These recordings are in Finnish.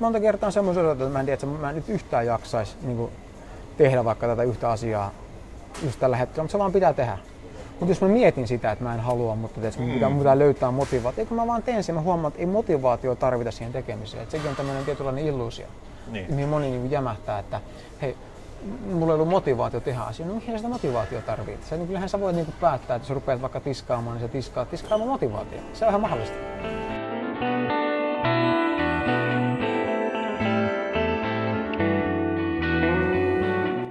Monta kertaa on semmoisia että mä en tiedä, että mä en nyt yhtään jaksaisi niin tehdä vaikka tätä yhtä asiaa just tällä hetkellä, mutta se vaan pitää tehdä. Mutta jos mä mietin sitä, että mä en halua, mutta tietysti mm. pitää, pitää löytää motivaatio, eikö mä vaan teen sen, mä huomaan, että ei motivaatio tarvita siihen tekemiseen. Et sekin on tämmöinen tietynlainen illuusio, niin. mihin moni niin jämähtää, että hei, mulla ei ollut motivaatio tehdä asiaa, no mihin sitä motivaatio tarvitsee? Se, niin kyllähän sä voit niin päättää, että jos rupeat vaikka tiskaamaan, niin sä tiskaat tiskaamaan motivaatio. Se on ihan mahdollista.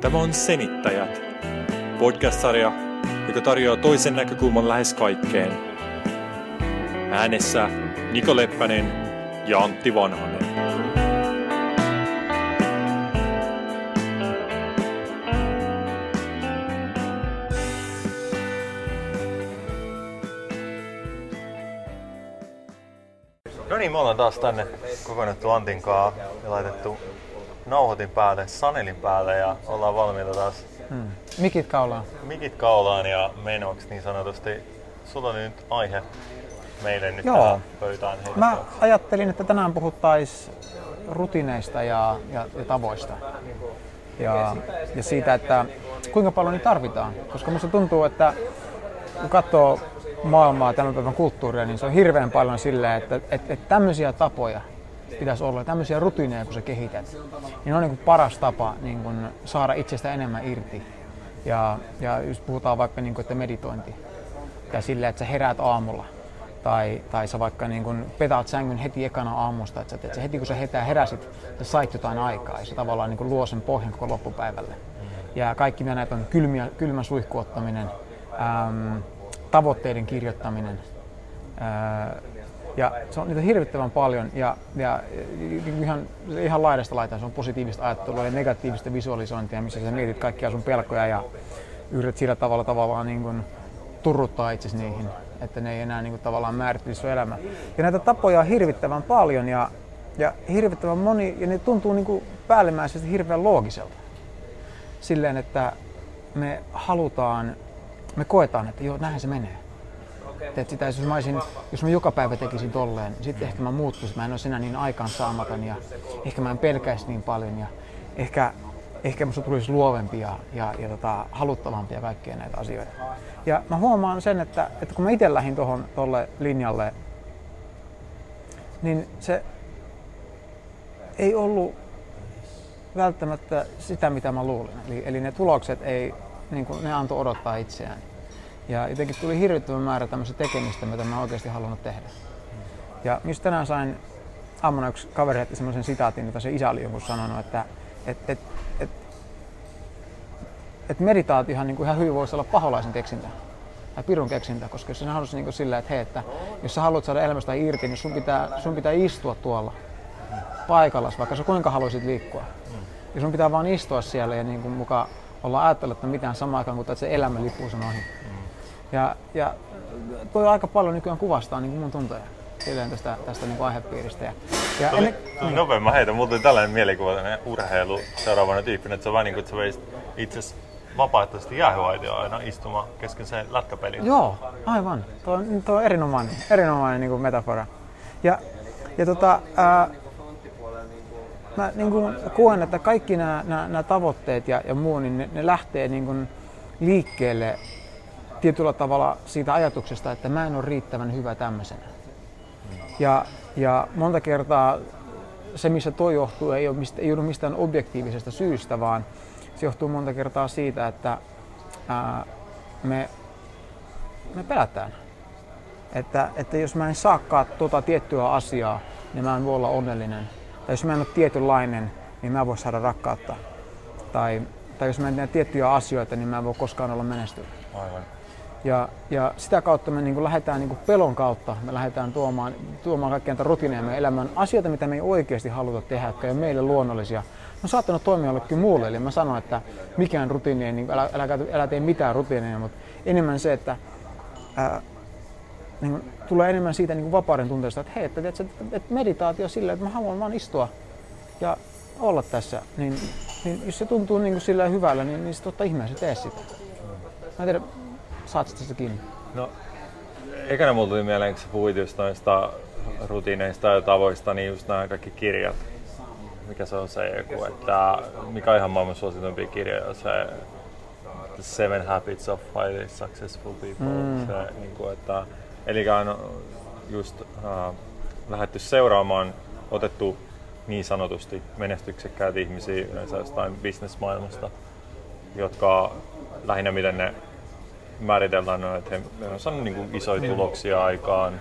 Tämä on Senittäjät, podcast-sarja, joka tarjoaa toisen näkökulman lähes kaikkeen. Äänessä Niko Leppänen ja Antti Vanhanen. No niin, me ollaan taas tänne kokoonnettu Antinkaa ja laitettu nauhoitin päälle, sanelin päälle ja ollaan valmiita taas. Hmm. Mikit kaulaan. Mikit kaulaan ja menoksi niin sanotusti. Sulla on nyt aihe meille nyt Joo. tähän pöytään Mä ajattelin, että tänään puhuttaisiin rutineista ja, ja, ja tavoista. Ja, ja siitä, että kuinka paljon niitä tarvitaan. Koska musta tuntuu, että kun katsoo maailmaa, tämän päivän kulttuuria, niin se on hirveän paljon silleen, että, että, että tämmöisiä tapoja, pitäisi olla. Tämmöisiä rutiineja, kun sä kehität, niin on niin paras tapa niin kuin saada itsestä enemmän irti. Ja, ja jos puhutaan vaikka, niin kuin, että meditointi, ja silleen, että sä heräät aamulla, tai, tai sä vaikka niin kun petaat sängyn heti ekana aamusta, että, sä, että heti kun sä hetää heräsit, sä sait jotain aikaa ja se tavallaan niin luo sen pohjan koko loppupäivälle. Ja kaikki mitä näitä on kylmiä, kylmä suihkuottaminen, äm, tavoitteiden kirjoittaminen, ää, ja se on niitä hirvittävän paljon ja, ja ihan, ihan laidasta laitaan se on positiivista ajattelua ja negatiivista visualisointia, missä sä mietit kaikkia sun pelkoja ja yrität sillä tavalla tavallaan niin kuin turruttaa itsesi niihin, että ne ei enää niin kuin tavallaan määrittele sun elämä. Ja näitä tapoja on hirvittävän paljon ja, ja hirvittävän moni, ja ne tuntuu niin kuin päällimmäisesti hirveän loogiselta. Silleen, että me halutaan, me koetaan, että joo, näin se menee että sitä, jos mä, olisin, jos mä joka päivä tekisin tolleen, niin sitten ehkä mä muuttuisin. Mä en olisi enää niin aikaan saamaton ja ehkä mä en pelkäisi niin paljon ja ehkä, ehkä musta tulisi luovempi ja, ja, ja tota, haluttavampi ja kaikkea näitä asioita. Ja mä huomaan sen, että, että kun mä itse lähdin tuohon tolle linjalle, niin se ei ollut välttämättä sitä, mitä mä luulin. Eli, eli ne tulokset ei, niin kuin, ne antoi odottaa itseään. Ja jotenkin tuli hirvittävän määrä tämmöistä tekemistä, mitä mä oikeasti halunnut tehdä. Ja just tänään sain aamuna yksi kaveri heitti semmoisen sitaatin, jota se isä oli joku sanonut, että et, et, et, et meditaatiohan niin kuin ihan hyvin voisi olla paholaisen keksintä tai pirun keksintä, koska jos sä haluaisit niin sillä, että hei, että jos sä haluat saada elämästä irti, niin sun pitää, sun pitää istua tuolla paikalla, vaikka sä kuinka haluaisit liikkua. Ja sun pitää vaan istua siellä ja niin kuin mukaan olla ajattelematta mitään samaan aikaan, kun se elämä lippuu sen ohi. Ja, ja toi aika paljon nykyään kuvastaa niin kuin mun tuntoja silleen tästä, tästä niin kuin aihepiiristä. Ja, ja tuli, ennen, niin. nopea, mä heitän, mulla tuli tällainen mielikuva urheilu seuraavana tyyppinä, että se on vain niin kuin, että sä veisit itse vapaaehtoisesti jäähyaitia aina istumaan kesken sen lätkäpelin. Joo, aivan. Tuo on, tuo on erinomainen, erinomainen niin kuin metafora. Ja, ja tota, ää, mä niin kuin koen, että kaikki nämä, nämä, nämä tavoitteet ja, ja muu, niin ne, ne lähtee niin kuin liikkeelle tietyllä tavalla siitä ajatuksesta, että mä en ole riittävän hyvä tämmöisenä. Ja, ja monta kertaa se, missä toi johtuu, ei ole, mistä, ei ole mistään objektiivisesta syystä, vaan se johtuu monta kertaa siitä, että ää, me, me pelätään. Että, että jos mä en saakaan tuota tiettyä asiaa, niin mä en voi olla onnellinen. Tai jos mä en ole tietynlainen, niin mä en voi saada rakkautta. Tai, tai jos mä en tee tiettyjä asioita, niin mä en voi koskaan olla menestyvä. Aivan. Ja, ja sitä kautta me niin lähdetään niin pelon kautta, me lähdetään tuomaan, tuomaan kaikkia näitä rutiineja meidän elämään, asioita, mitä me ei oikeasti haluta tehdä, jotka ei ole meille luonnollisia. Mä saattanut toimia jollekin muulle, eli mä sanon, että mikään rutiini niin älä, älä, älä, tee mitään rutiineja, mutta enemmän se, että ää, niin tulee enemmän siitä niin vapauden tunteesta, että hei, että, että, että meditaatio sillä, että mä haluan vaan istua ja olla tässä, niin, niin jos se tuntuu niin kuin sillä hyvällä, niin, niin sitten totta ihmeessä tee sitä. Mä en tiedä, saat sitä kiinni? No, ekana mulla tuli mieleen, kun sä puhuit just noista rutiineista ja tavoista, niin just nämä kaikki kirjat. mikä se on se joku, että mikä on ihan maailman suosituimpia kirjoja, se The Seven Habits of Highly Successful People. Mm. Se, niin kuin, että, eli on just uh, lähdetty seuraamaan, otettu niin sanotusti menestyksekkäitä ihmisiä yleensä jostain bisnesmaailmasta, jotka lähinnä miten ne määritellään, että he on saanut niin kuin isoja tuloksia aikaan,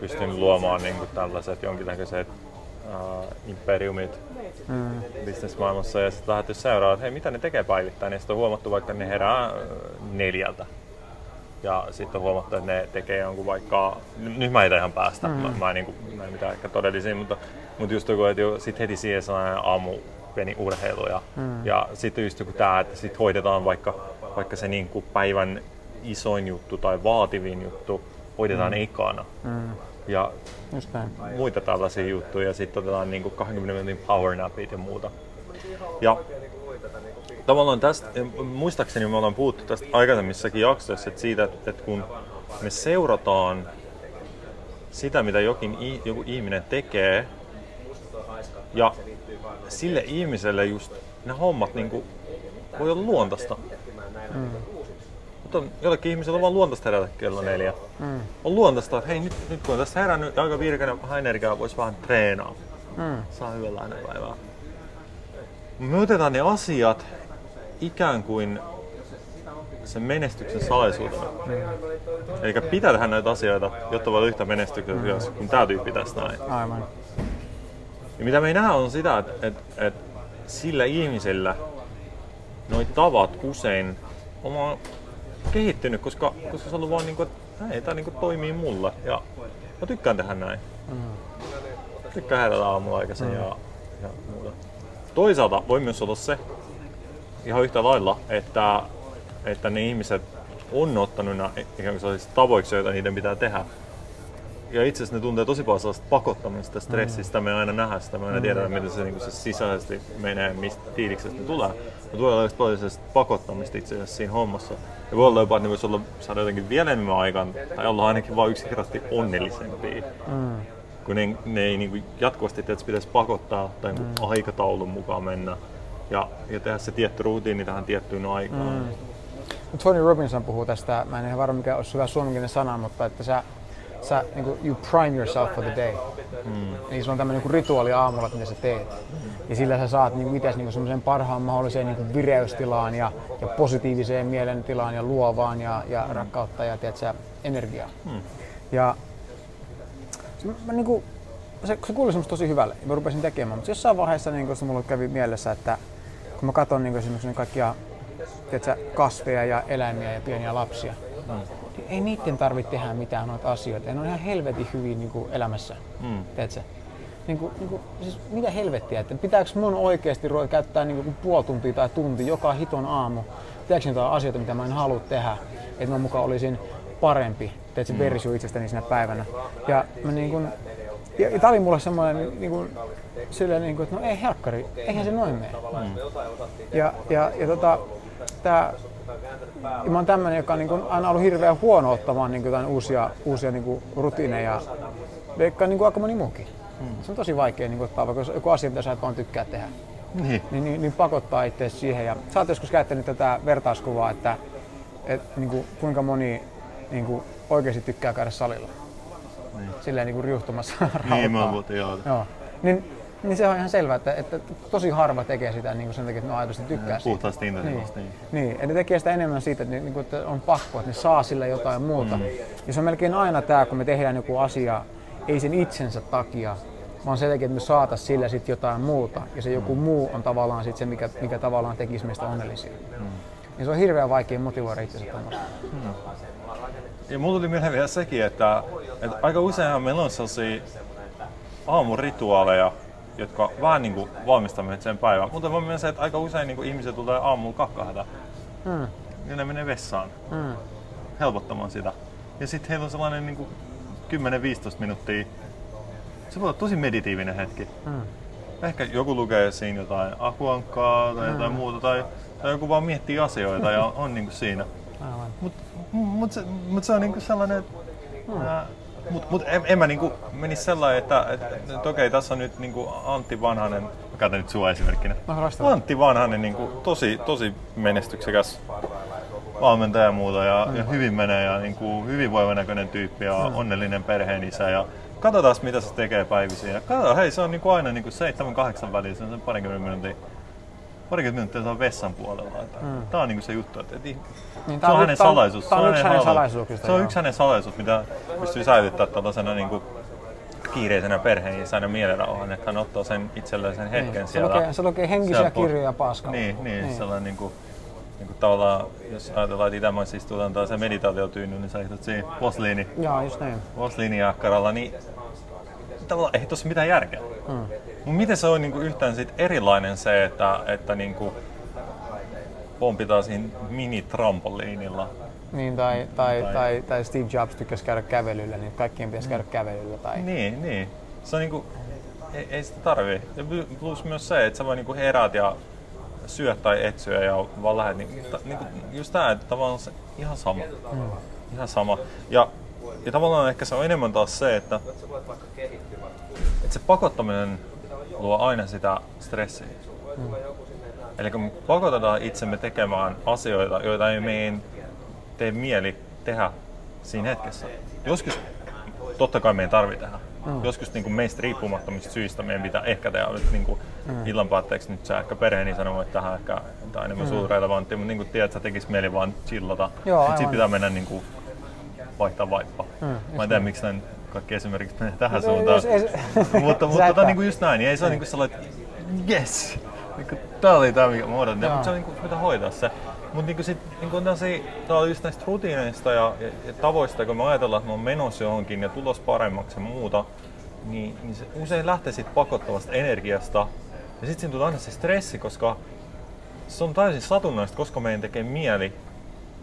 pystynyt luomaan niin kuin tällaiset jonkinlaiset uh, imperiumit mm. bisnesmaailmassa ja sitten lähdetty seuraamaan, että hei, mitä ne tekee päivittäin. Ja sitten on huomattu vaikka, ne herää neljältä. Ja sitten on huomattu, että ne tekee jonkun vaikka, nyt mä ihan päästä, mm. mä, mä, en, niin kuin, mä en mitään ehkä todellisia, mutta, mutta just joku, että sitten heti siihen sellainen aamu pieni urheilu ja, mm. ja sitten just joku tämä, että sitten hoidetaan vaikka, vaikka se niin kuin päivän isoin juttu tai vaativin juttu hoidetaan mm. ekana. Mm ja Just näin. muita tällaisia juttuja. Sitten otetaan niin 20 minuutin power napit ja muuta. Ja tavallaan tästä, muistaakseni me ollaan puhuttu tästä aikaisemmissakin jaksoissa, että siitä, että kun me seurataan sitä, mitä jokin, joku ihminen tekee, ja sille ihmiselle just ne hommat niin kuin, voi olla luontaista. Mm. Mutta on, jollekin ihmisellä on vaan luontaista herätä kello neljä. Mm. On luontaista, että hei nyt, nyt kun on tässä herännyt ja aika vähän energiaa, voisi vähän treenaa. Mm. Saa hyvänlainen päivää. Me otetaan ne asiat ikään kuin sen menestyksen salaisuutena. Mm. Eli pitää tehdä näitä asioita, jotta voi olla yhtä menestyksessä mm. kuin tämä tyyppi tästä näin. Aivan. Ja mitä me ei nähdä on sitä, että, että, että sillä ihmisellä noit tavat usein on kehittynyt, koska, koska se on ollut vaan niin kuin, että hei, tämä niin toimii mulle ja mä tykkään tehdä näin. Mm. Tykkään herätä aamulla aikaisin mm. ja, ja muuta. Toisaalta voi myös olla se ihan yhtä lailla, että, että ne ihmiset on ottanut nämä ikään kuin tavoiksi, joita niiden pitää tehdä ja itse asiassa ne tuntee tosi paljon sellaista pakottamista, stressistä. Mm. Me aina nähdä sitä, me aina mm. tiedetään, miten se, niin se sisäisesti menee, mistä fiiliksestä ne tulee. Me tulee olla paljon pakottamista itse asiassa siinä hommassa. Ja voi olla jopa, että ne voisi olla, saada jotenkin vielä enemmän aikaan, tai olla ainakin vain yksinkertaisesti onnellisempia. Mm. Kun ne, ne ei niin kuin jatkuvasti että pitäisi pakottaa tai mm. aikataulun mukaan mennä ja, ja tehdä se tietty rutiini tähän tiettyyn aikaan. Mm. Tony Robinson puhuu tästä, mä en ihan varma mikä olisi hyvä suomenkielinen sana, mutta että sä sä niin kuin, you prime yourself for the day. Mm. Eli se on tämmöinen niin rituaali aamulla, mitä sä teet. Mm. Ja sillä sä saat niin itse niin semmoisen parhaan mahdolliseen niin kuin vireystilaan ja, ja positiiviseen mielentilaan ja luovaan ja, ja mm. rakkautta ja tiedätkö, energiaa. Mm. Ja se, mä, niin kuin, se, se kuuli semmoista tosi hyvälle mä rupesin tekemään, mutta jossain vaiheessa niin se mulla kävi mielessä, että kun mä katson niin esimerkiksi kaikkia tiedätkö, kasveja ja eläimiä ja pieniä lapsia, mm ei niiden tarvitse tehdä mitään noita asioita. Ne on ihan helvetin hyvin niin kuin elämässä. Mm. Teetkö? Niin kuin, niin kuin, siis mitä helvettiä, että pitääkö mun oikeasti ruveta käyttää niin kuin puoli tuntia tai tunti joka hiton aamu tehdäkseni jotain asioita, mitä mä en halua tehdä, että mä mukaan olisin parempi, teet mm. versio itsestäni siinä päivänä. Ja mä niin kuin, ja, ja tää oli mulle semmoinen niin kuin, silleen, niin kuin, että no ei helkkari, eihän se noin mene. Mm. Ja, ja, ja tota, tää, ja mä oon tämmönen, joka on niin kuin aina ollut hirveän huono ottamaan niin kuin uusia, uusia niin kuin rutiineja, vaikka niin kuin aika moni muukin. Hmm. Se on tosi vaikea niin kuin ottaa, vaikka joku asia, mitä sä et vaan tykkää tehdä. Niin. Niin, niin, niin pakottaa itse siihen. Ja sä oot joskus käyttänyt tätä vertauskuvaa, että et, niin kuin, kuinka moni niin kuin, oikeasti tykkää käydä salilla. Niin. Silleen niin kuin riuhtumassa Niin, mä oon joo. joo. Niin niin se on ihan selvää, että, että tosi harva tekee sitä niin kuin sen takia, että ne aidosti tykkää siitä. Puhtaasti niin. niin. niin. että ne tekee sitä enemmän siitä, että, niin kuin, että on pakko, että ne saa sillä jotain muuta. Mm. Ja se on melkein aina tämä, kun me tehdään joku asia, ei sen itsensä takia, vaan sen takia, että me saataisiin sillä sitten jotain muuta. Ja se joku mm. muu on tavallaan sit se, mikä, mikä tavallaan tekisi meistä onnellisia. Mm. Ja se on hirveän vaikea motivoida itsensä tämmöistä. Mm. Ja mulla tuli mieleen vielä sekin, että, että aika useinhan meillä on sellaisia aamurituaaleja, jotka vähän niin kuin valmistamme sen päivän. Mutta mä myös se, että aika usein niin kuin ihmiset tulee aamulla kakkahätä. Mm. Ja ne menee vessaan mm. helpottamaan sitä. Ja sitten heillä on sellainen niin kuin 10-15 minuuttia. Se voi olla tosi meditiivinen hetki. Mm. Ehkä joku lukee siinä jotain akuankkaa tai mm. jotain muuta. Tai, tai joku vaan miettii asioita ja on, on niin kuin siinä. Mutta mut se, mut se on niin kuin sellainen, että mm. Mut, mut en, en mä niinku menisi sellainen, että, että, että okei, tässä on nyt niinku Antti Vanhanen, mä käytän nyt sua esimerkkinä. No. Antti Vanhanen niinku tosi, tosi menestyksekäs valmentaja ja muuta ja, mm. ja hyvin menee ja niinku hyvinvoivan näköinen tyyppi ja mm. onnellinen perheen isä ja katsotaan mitä se tekee päivisin. Ja katsotaan, hei se on niinku aina niinku 7-8 väliin, se on sen parikymmenen minuutin parikymmentä minuuttia se on vessan puolella. Että mm. Tämä on niinku se juttu, että, että Niin, se on hänen tää salaisuus. Tämä on yksi hänen salaisuus. salaisuuksista. Se on yksi hänen salaisuus, mitä pystyy säilyttämään tällaisena niinku kiireisenä perheenisänä mielenrauhan, että hän ottaa sen itselleen sen hetken Niin. Se siellä. lukee, se lukee henkisiä kirjoja paskalla. Niin, niin, niin. sellainen niinku, niinku tavallaan, jos ajatellaan, että Itämaissa istutaan tai se meditaatiotyyny, niin sä istut siinä posliini, Joo, just näin. posliinijakkaralla, niin tavallaan ei tossa mitään järkeä. Mm. Mut miten se on niinku yhtään sit erilainen se, että, että niinku pompitaan siinä mini-trampoliinilla. Niin, tai, tai, Tai- tai, tai Steve Jobs tykkäsi käydä kävelyllä, niin kaikkien pitäisi käydä kävelyllä. Tai... Niin, niin. Se on niinku, ei, ei sitä tarvii. Ja pl- plus myös se, että sä voi niinku heräät ja syöt tai et syö ja vaan lähdet. Niin, ta, niinku, just tää, että tavallaan se ihan sama. Mm. Ihan sama. Ja, ja tavallaan ehkä se on enemmän taas se, että, että se pakottaminen luo aina sitä stressiä. Mm. Eli kun me pakotetaan itsemme tekemään asioita, joita ei meidän tee mieli tehdä siinä hetkessä. Joskus totta kai meidän tarvii tehdä. Mm. Joskus niin kuin meistä riippumattomista syistä meidän pitää ehkä tehdä nyt niin kuin mm. illan päätteeksi nyt sä ehkä perheeni sanoo, että tähän ehkä tämä on enemmän mm. sulle relevantti, mutta niin kuin tiedät, sä tekis mieli vaan chillata. Joo, Sitten sit pitää mennä niin kuin vaihtaa vaippa. Mm, Mä en tiedä miksi näin kaikki esimerkiksi menee tähän No, suuntaan. ei- mutta mutta tota, niin kuin just näin, niin ei se ole niin kuin sellainen, että yes! Niin kuin, tää oli tää, mikä mä odotin. Mutta se on niin kuin, pitää hoitaa se. Mutta niin sit, niin kuin tällaisia, tää on just näistä rutiineista ja, ja, ja tavoista, kun me ajatellaan, että me on menossa johonkin ja tulos paremmaksi ja muuta, niin, niin se usein lähtee siitä pakottavasta energiasta. Ja sitten siinä tulee aina se stressi, koska se on täysin satunnaista, koska meidän tekee mieli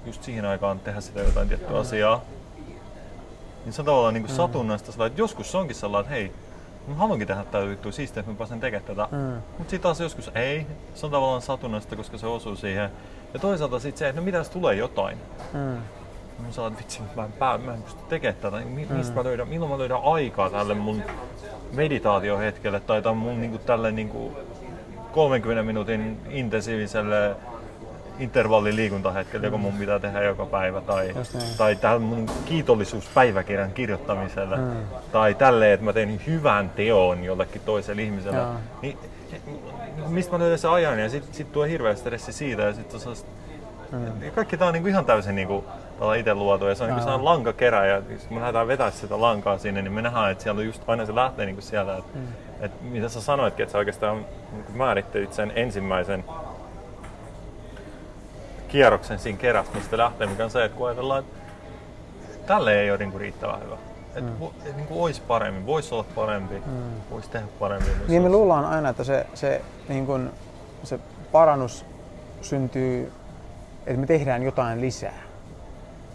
just siihen aikaan tehdä sitä jotain tiettyä asiaa. Niin se on tavallaan niin kuin satunnaista sellainen, että joskus se onkin sellainen, että hei, mä haluankin tehdä tätä juttua, siistiä, että mä pääsen tekemään tätä. Mm. Mutta sitten taas joskus ei. Se on tavallaan satunnaista, koska se osuu siihen. Ja toisaalta sitten se, että no mitä jos tulee jotain. Mm. Mä sanon, että vitsi, mä en, pää, mä en pysty tekemään tätä. Mi- mistä mä löydän, milloin mä löydän aikaa tälle mun meditaatiohetkelle tai tämän mun niinku, tälle niinku 30 minuutin intensiiviselle intervalliliikuntahetkelle, joka mun pitää tehdä joka päivä, tai, niin. tai tähän mun kiitollisuuspäiväkirjan kirjoittamiselle, mm. tai tälle, että mä teen hyvän teon jollekin toiselle ihmiselle. Joo. Niin, mistä mä löydän sen ajan ja sitten sit tulee hirveä stressi siitä ja sitten mm. kaikki tää on niinku ihan täysin niinku itse luotu ja se on niinku sellainen lankakerä ja jos me lähdetään vetää sitä lankaa sinne, niin me nähdään, että siellä on just aina se lähtee niinku sieltä, että mm. et mitä sä sanoitkin, että sä oikeastaan niinku määrittelit sen ensimmäisen kierroksen siinä kerästä, mistä lähtee, mikä on se, että kun ajatellaan, että tälle ei ole niinku riittävän hyvä. Että mm. et, niinku olisi paremmin, voisi olla parempi, mm. voisi tehdä paremmin. Niin me olla- luullaan aina, että se, se, niin kun, se parannus syntyy, että me tehdään jotain lisää.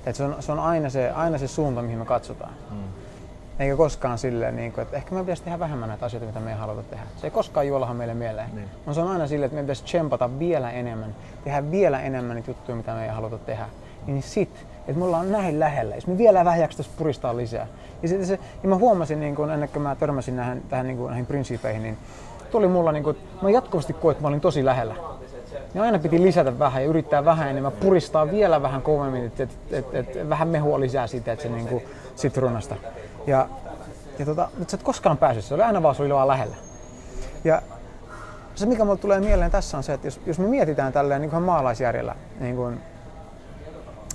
Et se, on, se on aina se, aina se suunta, mihin me katsotaan. Mm. Eikä koskaan silleen, niin kuin, että ehkä me pitäisi tehdä vähemmän näitä asioita, mitä me ei haluta tehdä. Se ei koskaan juolahan meille mieleen. Niin. Vaan se on aina silleen, että meidän pitäisi tsempata vielä enemmän, tehdä vielä enemmän niitä juttuja, mitä me ei haluta tehdä. Niin sit, että me ollaan näin lähellä, jos me vielä vähän jaksettaisiin puristaa lisää. Ja, sitten se, ja mä huomasin, niin kun, ennen kuin mä törmäsin näihin, tähän, niin kuin, näihin prinsiipeihin, niin tuli mulla, niin kuin, mä jatkuvasti koin, että mä olin tosi lähellä. Ja aina piti lisätä vähän ja yrittää vähän enemmän, puristaa vielä vähän kovemmin, että et, et, et, vähän mehua lisää siitä, että se niinku sitruunasta. Ja, ja tota, mutta sä et koskaan päässyt, se oli aina vaan, vaan lähellä. Ja se mikä mulle tulee mieleen tässä on se, että jos, jos me mietitään tälleen niin kuin maalaisjärjellä, niin kuin,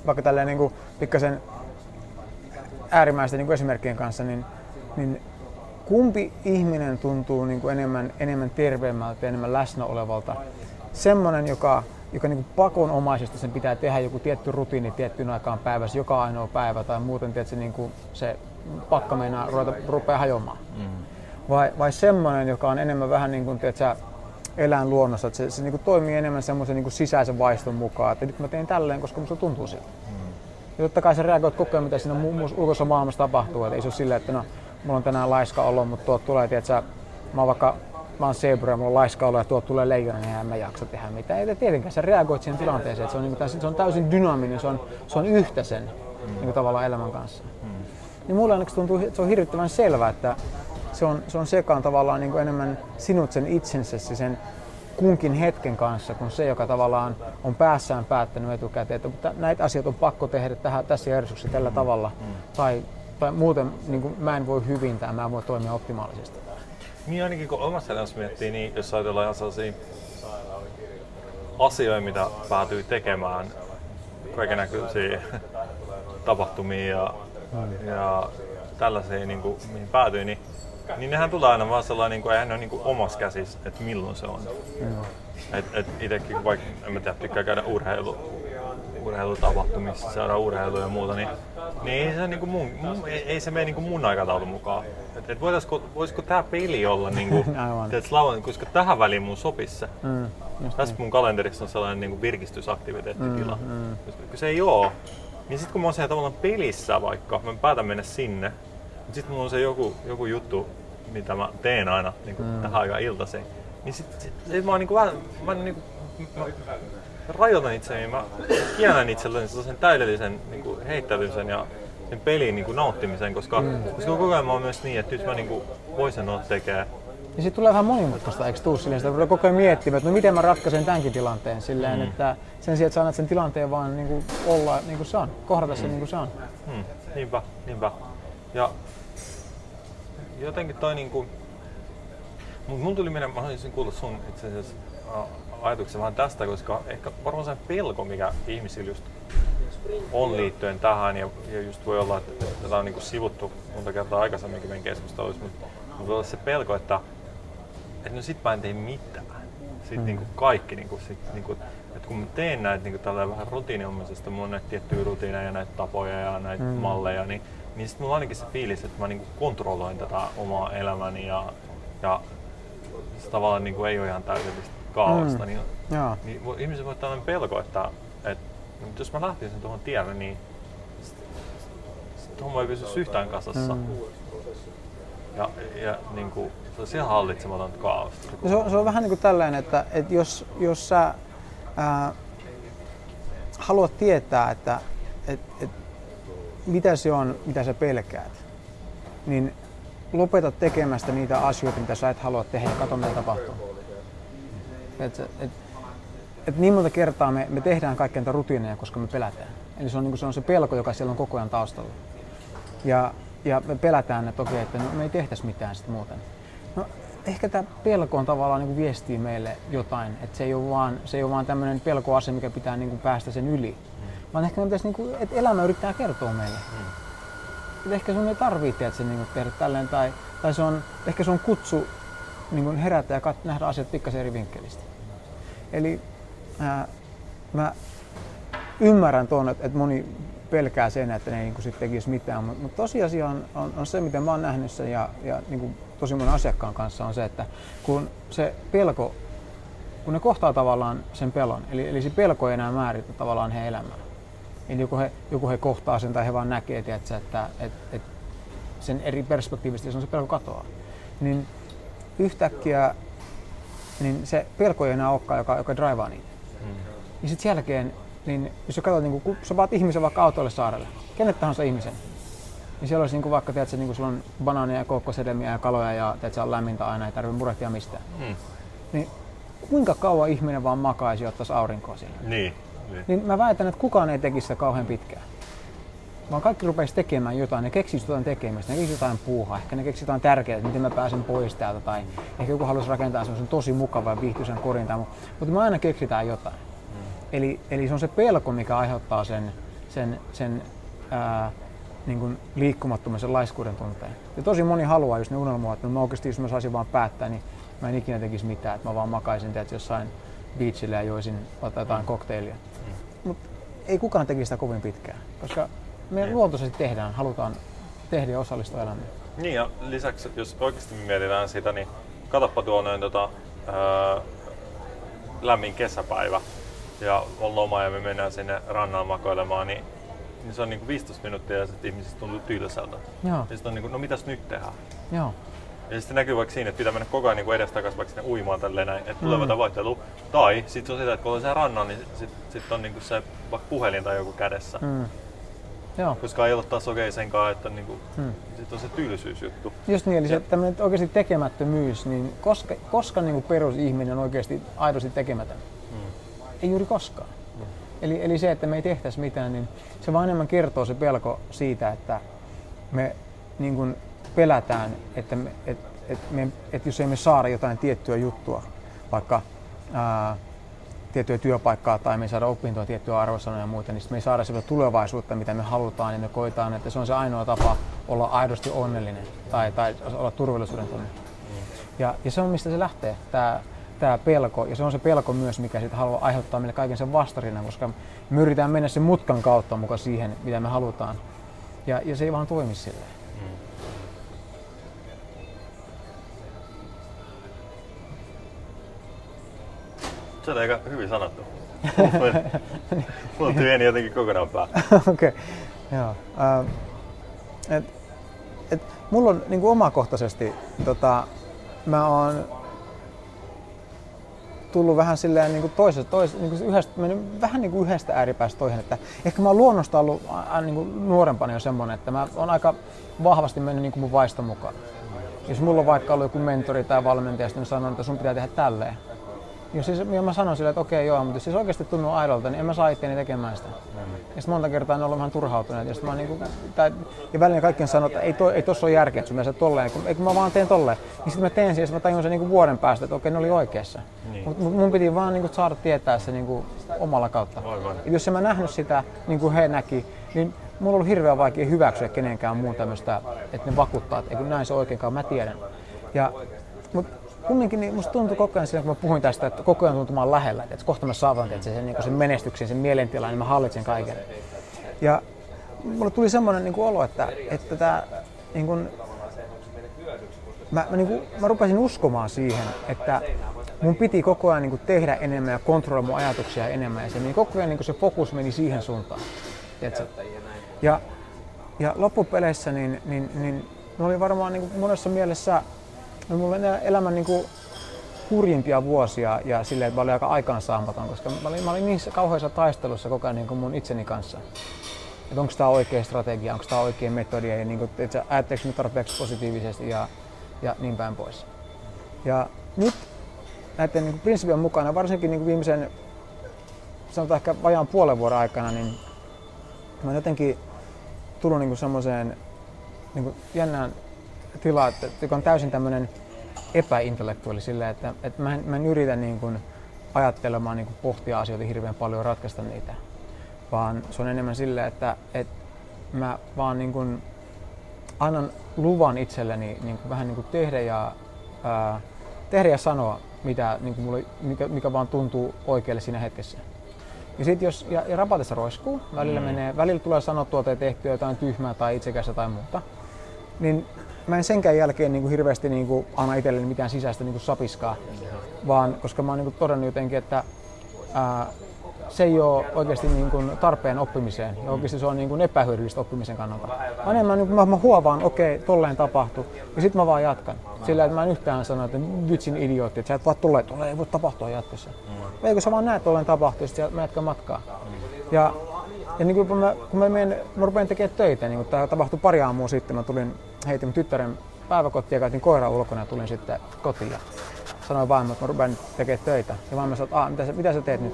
vaikka tälleen niin kuin pikkasen äärimmäisten niin esimerkkien kanssa, niin, niin kumpi ihminen tuntuu niin kuin enemmän, enemmän terveemmältä ja enemmän läsnä olevalta? Semmoinen, joka, joka niin kuin pakonomaisesti sen pitää tehdä joku tietty rutiini tiettyyn aikaan päivässä, joka ainoa päivä tai muuten tiedätkö, niin kuin se pakka meinaa ruveta, rupeaa hajoamaan. Mm. Vai, vai semmoinen, joka on enemmän vähän niin kuin, tiedätkö, elää luonnossa, että se, se niin kuin toimii enemmän semmoisen niin kuin sisäisen vaiston mukaan, että nyt mä teen tälleen, koska musta tuntuu siltä. Ja totta kai sä reagoit koko ajan, mitä siinä mu- ulkoisessa maailmassa tapahtuu. Et ei se ole silleen, että no, mulla on tänään laiska olo, mutta tuot tulee, tiedätkö, mä oon vaikka mä oon zebra ja mulla on laiska olo ja tuot tulee leijona, niin en mä jaksa tehdä mitään. Ei tietenkään, sä reagoit siihen tilanteeseen, että se on, niin kuin, se on täysin dynaaminen, se on, se on yhtä sen niin kuin tavallaan elämän kanssa. Niin mulle ainakin tuntuu, että se on hirvittävän selvää, että se on, se on sekaan tavallaan niin kuin enemmän sinut sen itsensä, sen kunkin hetken kanssa, kuin se, joka tavallaan on päässään päättänyt etukäteen, että näitä asioita on pakko tehdä tähän, tässä järjestyksessä tällä mm. tavalla, mm. tai, tai muuten niin kuin, mä en voi hyvin tai mä en voi toimia optimaalisesti. Niin ainakin kun omassa elämässä miettii, niin jos ajatellaan ihan sellaisia asioita, mitä päätyy tekemään, kaiken näköisiä tapahtumia ja. Ja tällaisia, niin kuin, mihin päätyy, niin niin nehän tulee aina vaan sellainen, niin kuin, eihän ne ole niin kuin omassa käsissä, että milloin se on. Et, et itekin, vaikka en mä tiedä, tykkää käydä urheilu, urheilutapahtumissa, saada urheilua ja muuta, niin, niin ei se, niin kuin mun, mun, ei, ei se mene niin kuin mun aikataulun mukaan. Et, et voisiko, voisiko tämä peli olla, niin kuin, teet, lauan, koska tähän väliin mun sopisi se. Mm, Tässä niin. mun kalenterissa on sellainen niin kuin virkistysaktiviteettitila. Mm, mm. Kun se ei oo, niin sitten kun mä oon siellä tavallaan pelissä vaikka, mä päätän mennä sinne, sitten mulla on se joku, joku juttu, mitä mä teen aina niin kuin mm. tähän aikaan iltaisin. Niin sit, sit, sit mä oon niin kuin vähän, mä, niin kuin, mä rajoitan itseäni, mä kiellän itselleni sellaisen täydellisen niin kuin heittämisen ja sen pelin niin kuin nauttimisen, koska, mm. koska koko ajan mä oon myös niin, että nyt mä niin kuin voisin olla tekemään niin sitten tulee vähän monimutkaista, eikö tuu silleen, sitä koko ajan miettimään, että no miten mä ratkaisen tämänkin tilanteen silleen, mm. että sen sijaan, että sä annat sen tilanteen vaan niin kuin olla niin kuin se on, kohdata mm. sen niin kuin se on. Mm. Niinpä, niinpä. Ja jotenkin toi niinku... Mut mun tuli mieleen, mä haluaisin kuulla sun itse asiassa ajatuksen vähän tästä, koska ehkä varmaan se pelko, mikä ihmisillä just on liittyen tähän, ja, ja just voi olla, että tätä on niinku sivuttu monta kertaa aikaisemminkin meidän keskusteluissa, mutta, mutta voi olla se pelko, että, että no sit mä en tee mitään. Sitten mm. niinku kaikki, niinku, sit, niinku, että kun mä teen näitä niinku vähän rutiiniomaisesti, mulla on näitä tiettyjä rutiineja ja näitä tapoja ja näitä mm. malleja, niin niin sitten mulla on ainakin se fiilis, että mä niinku kontrolloin tätä omaa elämäni ja, ja se tavallaan niinku ei ole ihan täydellistä kaaosta. Mm. Niin, Jaa. niin ihmisen voi tällainen pelko, että, että jos mä lähtisin tuohon tielle, niin tuohon voi pysyä yhtään kasassa. Mm. Ja, ja niin kuin, se on ihan hallitsematon kaaosta. Se, se, on, se on vähän niin kuin tällainen, että, että jos, jos sä ää, haluat tietää, että et, et, mitä se on, mitä sä pelkäät, niin lopeta tekemästä niitä asioita, mitä sä et halua tehdä ja katso, mitä tapahtuu. Et, et, et niin monta kertaa me, me tehdään kaikkea niitä rutiineja, koska me pelätään. Eli se on, niin se on se pelko, joka siellä on koko ajan taustalla. Ja, ja me pelätään, että okei, että no, me ei tehtäisi mitään sitten muuten. No, ehkä tämä pelko on tavallaan niin kuin viestii meille jotain, että se ei ole vaan, se ei ole vaan tämmöinen pelkoase, mikä pitää niin kuin päästä sen yli vaan ehkä me pitäisi, niin kuin, että elämä yrittää kertoa meille. Mm. Ehkä sun ei tarvitse että se niin kuin, tehdä tälleen, tai, tai se on, ehkä se on kutsu niin kuin herätä ja kat, nähdä asiat pikkasen eri vinkkelistä. Eli ää, mä ymmärrän tuon, että, että moni pelkää sen, että ne ei niin sit tekisi mitään, mutta, mutta tosiasia on, on, on, se, miten mä oon nähnyt sen ja, ja niin kuin tosi monen asiakkaan kanssa on se, että kun se pelko, kun ne kohtaa tavallaan sen pelon, eli, eli se pelko ei enää määritä tavallaan heidän elämää, niin joku he, joku he kohtaa sen tai he vaan näkee, tiedätkö, että, että, että sen eri perspektiivistä se on se pelko katoaa. Niin yhtäkkiä niin se pelko ei enää olekaan, joka, joka draivaa niitä. Mm. Niin sitten jälkeen, niin jos sä katsot, niin kun sä vaat ihmisen vaikka autoille saarelle, kenet tahansa ihmisen, niin siellä olisi niin kuin vaikka, tiedätkö, niin kuin sulla on banaaneja, kookkosedemiä ja kaloja ja tiedätkö, on lämmintä aina, ei tarvitse murehtia mistään. Mm. Niin kuinka kauan ihminen vaan makaisi ja ottaisi aurinkoa siinä? Niin. Niin. niin mä väitän, että kukaan ei tekisi sitä kauhean pitkään. Vaan kaikki rupeisi tekemään jotain, ne keksisi jotain tekemistä, ne keksisi jotain puuhaa, ehkä ne keksisi jotain tärkeää, että miten mä pääsen pois täältä, tai ehkä joku haluaisi rakentaa semmoisen tosi mukavan ja viihtyisen korin, tai, mutta me aina keksitään jotain. Mm. Eli, eli se on se pelko, mikä aiheuttaa sen, sen, sen ää, niin kuin liikkumattoman, sen laiskuuden tunteen. Ja tosi moni haluaa just ne unelmoa, että no mä oikeasti jos mä saisin vaan päättää, niin mä en ikinä tekisi mitään, että mä vaan makaisin teet jossain beachillä ja joisin jotain kokteilia mutta ei kukaan tekisi sitä kovin pitkään, koska me niin. luontoisesti tehdään, halutaan tehdä ja osallistua elämään. Niin ja lisäksi, jos oikeasti mietitään sitä, niin katoppa tuonne tota, ää, lämmin kesäpäivä ja on loma ja me mennään sinne rannan makoilemaan, niin, niin se on niin kuin 15 minuuttia ja sitten ihmisistä tuntuu tylsältä. Joo. Ja sitten on niin kuin, no mitäs nyt tehdään? Joo. Ja sitten näkyy vaikka siinä, että pitää mennä koko ajan niin edestakaisin vaikka sinne uimaan tälleen näin, että tulee mm. tavoittelu. Tai sitten on sitä, että kun on se rannan, niin sitten sit on niin kuin se vaikka puhelin tai joku kädessä. Mm. Joo. Koska ei ole taas okei senkaan, että niinku, hmm. sit on se tylsyysjuttu. Just niin, eli se tämmöinen oikeasti tekemättömyys, niin koska, koska niin kuin perusihminen on oikeasti aidosti tekemätön? Ei juuri koskaan. Hmm. Eli, eli se, että me ei tehtäisi mitään, niin se vaan enemmän kertoo se pelko siitä, että me niin kuin pelätään, että, me, et, et me, et jos ei me saada jotain tiettyä juttua, vaikka ää, tiettyä työpaikkaa tai me ei saada opintoa tiettyä arvosanoja ja muuta, niin me ei saada sitä tulevaisuutta, mitä me halutaan, niin me koetaan, että se on se ainoa tapa olla aidosti onnellinen tai, tai olla turvallisuuden tunne. Ja, ja se on mistä se lähtee, tämä tämä pelko, ja se on se pelko myös, mikä sitten haluaa aiheuttaa meille kaiken sen vastarinnan, koska me yritetään mennä sen mutkan kautta mukaan siihen, mitä me halutaan. Ja, ja se ei vaan toimi silleen. Se on aika hyvin sanottu. Mulla työni jotenkin kokonaan pää. Okei, okay. joo. Uh, et, et, mulla on niin kuin omakohtaisesti, tota, mä oon tullut vähän silleen niin kuin toisesta, toisesta niin kuin yhdestä, mennyt vähän niin kuin yhdestä ääripäästä toihin, että ehkä mä oon luonnosta ollut aina niin kuin nuorempana jo semmonen, että mä oon aika vahvasti mennyt niin kuin mun vaiston mukaan. Jos mulla on vaikka ollut joku mentori tai valmentaja, sitten sanon, että sun pitää tehdä tälleen jos siis, ja mä sanon sille, että okei joo, mutta jos siis oikeasti tunnu aidolta, niin en mä saa itteeni tekemään sitä. Mm. Ja sitten monta kertaa ne on ollut vähän turhautuneet. Ja, mä niinku, tai, ja välillä kaikkien sanoo, että ei, to, ei tossa ole järkeä, että sun mielestä tolleen, kun, kun mä vaan teen tolleen. Niin sitten mä teen sen ja mä tajun sen niinku vuoden päästä, että okei, ne oli oikeassa. Niin. Mutta mun piti vaan niinku saada tietää se niinku omalla kautta. Aivan. jos en mä nähnyt sitä, niin kuin he näki, niin mulla on ollut hirveän vaikea hyväksyä kenenkään muun tämmöistä, että ne vakuuttaa, että ei näin se oikeinkaan, mä tiedän. Ja, mutta kumminkin niin musta tuntui koko ajan, kun mä puhuin tästä, että koko ajan tuntumaan lähellä, että kohta mä saavan että sen, niin sen menestyksen, sen mielentilan, niin mä hallitsen kaiken. Ja mulle tuli semmoinen niin olo, että, että tämä, niin kuin, mä, mä, niin kuin, mä rupesin uskomaan siihen, että mun piti koko ajan niin kuin, tehdä enemmän ja kontrolloida mun ajatuksia enemmän. Ja se, niin koko ajan niin kuin, se fokus meni siihen suuntaan. Ja, ja loppupeleissä niin, niin, niin ne oli varmaan niin kuin monessa mielessä No, mulla on elämän niin kuin hurjimpia vuosia ja silleen, että mä olin aika aikaansaamaton, koska mä olin, mä olin niin kauheassa taistelussa koko ajan niin kuin mun itseni kanssa. Että onko tämä oikea strategia, onko tämä oikea metodi ja niin kuin, että ajatteko tarpeeksi positiivisesti ja, ja niin päin pois. Ja nyt näiden niin prinsiipien mukana, varsinkin niin kuin viimeisen sanotaan ehkä vajaan puolen vuoden aikana, niin mä oon jotenkin tullut niin semmoiseen niin jännään tila, että, joka on täysin tämmöinen epäintellektuaali silleen, että, että mä, en, mä en yritä niin kuin ajattelemaan, niin kuin pohtia asioita hirveän paljon ja ratkaista niitä, vaan se on enemmän silleen, että, että mä vaan niin kuin annan luvan itselleni niin kuin vähän niin kuin tehdä ja, ää, tehdä ja sanoa, mitä, niin kuin mulle, mikä, mikä vaan tuntuu oikealle siinä hetkessä. Ja sitten jos ja, ja rapatessa roiskuu, välillä, mm. menee, välillä tulee sanottua tai tehtyä jotain tyhmää tai itsekästä tai muuta, niin mä en senkään jälkeen niin kuin hirveästi niin kuin anna itselleni mitään sisäistä niin kuin sapiskaa, vaan koska mä oon niin kuin todennut jotenkin, että ää, se ei ole oikeasti niin kuin tarpeen oppimiseen ja oikeasti se on niin kuin epähyödyllistä oppimisen kannalta. Mä enemmän niin kuin, mä, mä huovaan, okei, okay, tolleen tapahtuu ja sitten mä vaan jatkan. Sillä että mä en yhtään sano, että vitsin idiootti, että sä et vaan tolleen, tolleen ei voi tapahtua jatkossa. Mm. Eikö sä vaan näet tolleen tapahtuu ja sitten mä jatkan matkaa. Ja ja niin kun mä, kun mä, menen, mä rupean tekemään töitä, niin tämä tapahtui pari aamua sitten, mä tulin, heitin tyttären päiväkotiin ja käytin koiran ulkona ja tulin sitten kotiin ja sanoin vain, että mä rupean tekemään töitä. Ja vaimo sanoi, että mitä, sä, mitä sä teet nyt?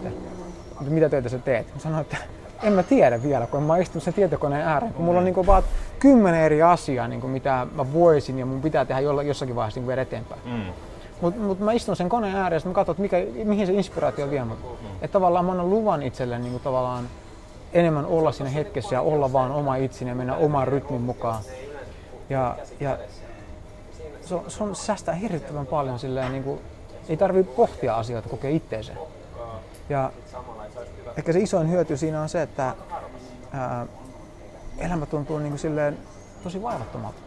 Mitä töitä sä teet? Mä sanoin, että en mä tiedä vielä, kun mä istun sen tietokoneen ääreen, kun mulla on niin vaan kymmenen eri asiaa, niin kuin mitä mä voisin ja mun pitää tehdä jossakin vaiheessa niin viedä eteenpäin. Mm. Mutta mut mä istun sen koneen ääreen ja mä katson, mikä, mihin se inspiraatio vie mut. Mm. Että tavallaan mä annan luvan itselleni niin kuin tavallaan enemmän olla siinä hetkessä ja olla vaan oma itseni ja mennä oman rytmin mukaan. Ja, ja se, on, se on säästää hirvittävän paljon silleen, niin kuin, ei tarvitse pohtia asioita, kokea itteensä. Ja ehkä se isoin hyöty siinä on se, että ää, elämä tuntuu niin kuin silleen tosi vaivattomalta.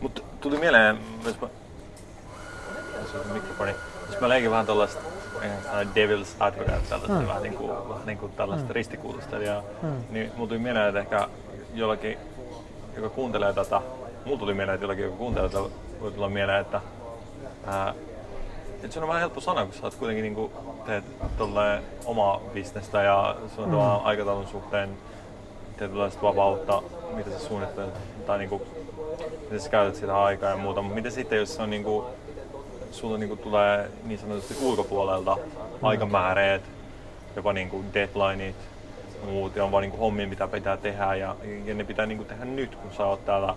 Mutta tuli mieleen, jos mä, jos mä leikin vähän tuollaista devil's advocate, tällaista mm. vähän niin kuin, niin kuin tällaista mm. ristikuulustajaa, mm. niin mulla tuli mieleen, että ehkä jollakin, joka kuuntelee tätä, mulla tuli mieleen, että jollakin, joka kuuntelee tätä, voi tulla mieleen, että ää, että se on vähän helppo sana, kun sä oot kuitenkin niin kuin, teet omaa bisnestä ja sun mm. aikataulun suhteen tietynlaista vapautta, mitä sä suunnittelet, tai niinku, miten sä käytät sitä aikaa ja muuta, mutta miten sitten, jos se on niinku, sulla niinku tulee niin sanotusti ulkopuolelta mm. aikamääreet, jopa niinku deadlineit, muut, ja on vaan niinku hommia, mitä pitää tehdä, ja, ja ne pitää niinku tehdä nyt, kun sä oot täällä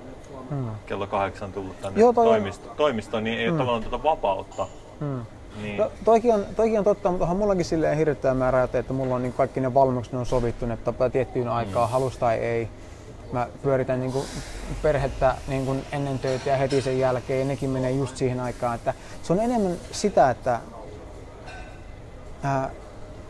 mm. kello kahdeksan tullut tänne Joo, toi... toimisto, toimistoon, niin ei mm. ole tavallaan tuota vapautta. Mm. Niin. No, toikin, on, toikin on totta, mutta onhan mullakin silleen hirveä määrä, että mulla on niin kaikki ne valmiukset, ne on sovittu, että tapaa tiettyyn aikaan, mm. halus tai ei. Mä pyöritän niin kuin perhettä niin kuin ennen töitä ja heti sen jälkeen, ja nekin menee just siihen aikaan. Että se on enemmän sitä, että ää,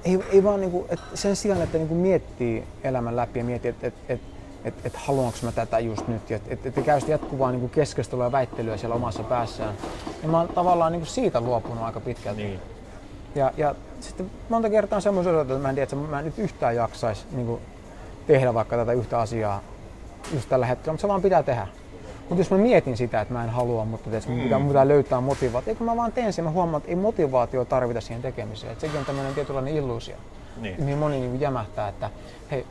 ei, ei vaan niin kuin, että sen sijaan, että niin kuin miettii elämän läpi ja miettii, että, että, että että et haluanko mä tätä just nyt. Että et, et käy jatkuvaa niin keskustelua ja väittelyä siellä omassa päässään. Ja mä oon tavallaan niin siitä luopunut aika pitkälti. Niin. Ja, ja sitten monta kertaa on semmoisia että mä en tiedä, että mä en nyt yhtään jaksaisi niin tehdä vaikka tätä yhtä asiaa just tällä hetkellä, mutta se vaan pitää tehdä. Mutta jos mä mietin sitä, että mä en halua, mutta että mm. pitää, pitää löytää motivaatio, eikö mä vaan teen sen, mä huomaan, että ei motivaatio tarvita siihen tekemiseen. Että sekin on tämmöinen tietynlainen illuusio, niin. mihin moni niin jämähtää, että hei,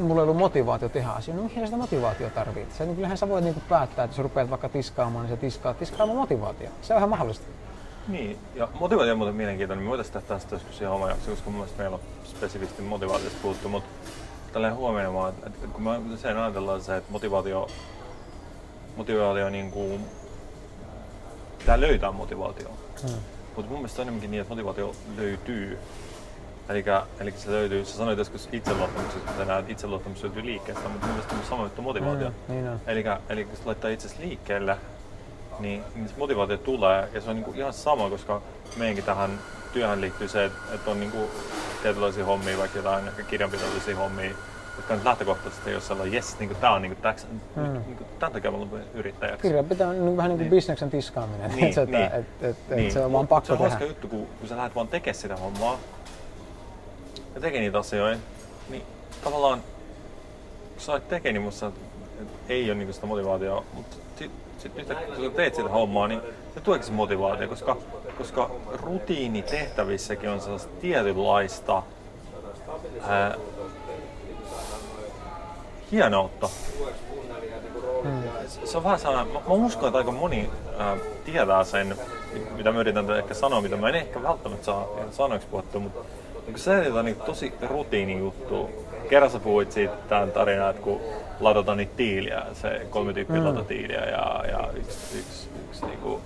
mulla ei ollut motivaatio tehdä asioita, no mihin sitä motivaatio tarvitsee? Se, niin kyllähän sä voit niin päättää, että jos rupeat vaikka tiskaamaan, niin sä tiskaat tiskaamaan motivaatio. Se on ihan mahdollista. Niin, ja motivaatio on muuten mielenkiintoinen. Me voitaisiin tehdä tästä joskus ihan oma jakso, koska mun mielestä meillä on spesifisti motivaatiosta puhuttu, mutta tällainen huomioon vaan, että kun me sen ajatellaan se, että motivaatio, motivaatio niin kuin, pitää löytää motivaatio. Hmm. Mutta mun mielestä on enemmänkin niin, että motivaatio löytyy Eli, se löytyy, sä sanoit joskus itseluottamuksesta, että näet itseluottamus löytyy liikkeestä, mutta mun mielestä on sama juttu motivaatio. Mm, niin. Eli, kun laittaa itsesi liikkeelle, niin, niin se motivaatio tulee ja se on niinku ihan sama, koska meidänkin tähän työhön liittyy se, että, että on niinku tietynlaisia hommia, vaikka jotain ehkä kirjanpidollisia hommia, jotka nyt lähtökohtaisesti ole sellainen, jes, niin tämä on niin kuin, täks, mm. niin kuin, tämän takia mä olen yrittäjäksi. Kirjanpito on niin vähän niin kuin niin. bisneksen tiskaaminen, niin, että, niin. että, että, niin. se on vaan pakko tehdä. Se on hauska juttu, kun, kun sä lähdet vaan tekemään sitä hommaa, ja teki niitä asioita, niin tavallaan kun sä olet tekee, niin musta ei ole niinku sitä motivaatiota, mutta sitten sit nyt kun sä teet sitä hommaa, niin se tuleekin se motivaatio, koska, koska rutiinitehtävissäkin on sellaista tietynlaista ää, hienoutta. Hmm. Se on vähän sellainen, mä, mä uskon, että aika moni ää, tietää sen, mitä mä yritän ehkä sanoa, mitä mä en ehkä välttämättä saa sanoiksi puhuttua, mutta niin se on niin tosi rutiini juttu. Kerran sä puhuit siitä tämän tarinaa, että kun ladataan niitä tiiliä, se kolme tyyppiä mm. latatiiliä ja, ja yksi, yksi, yksi niinku,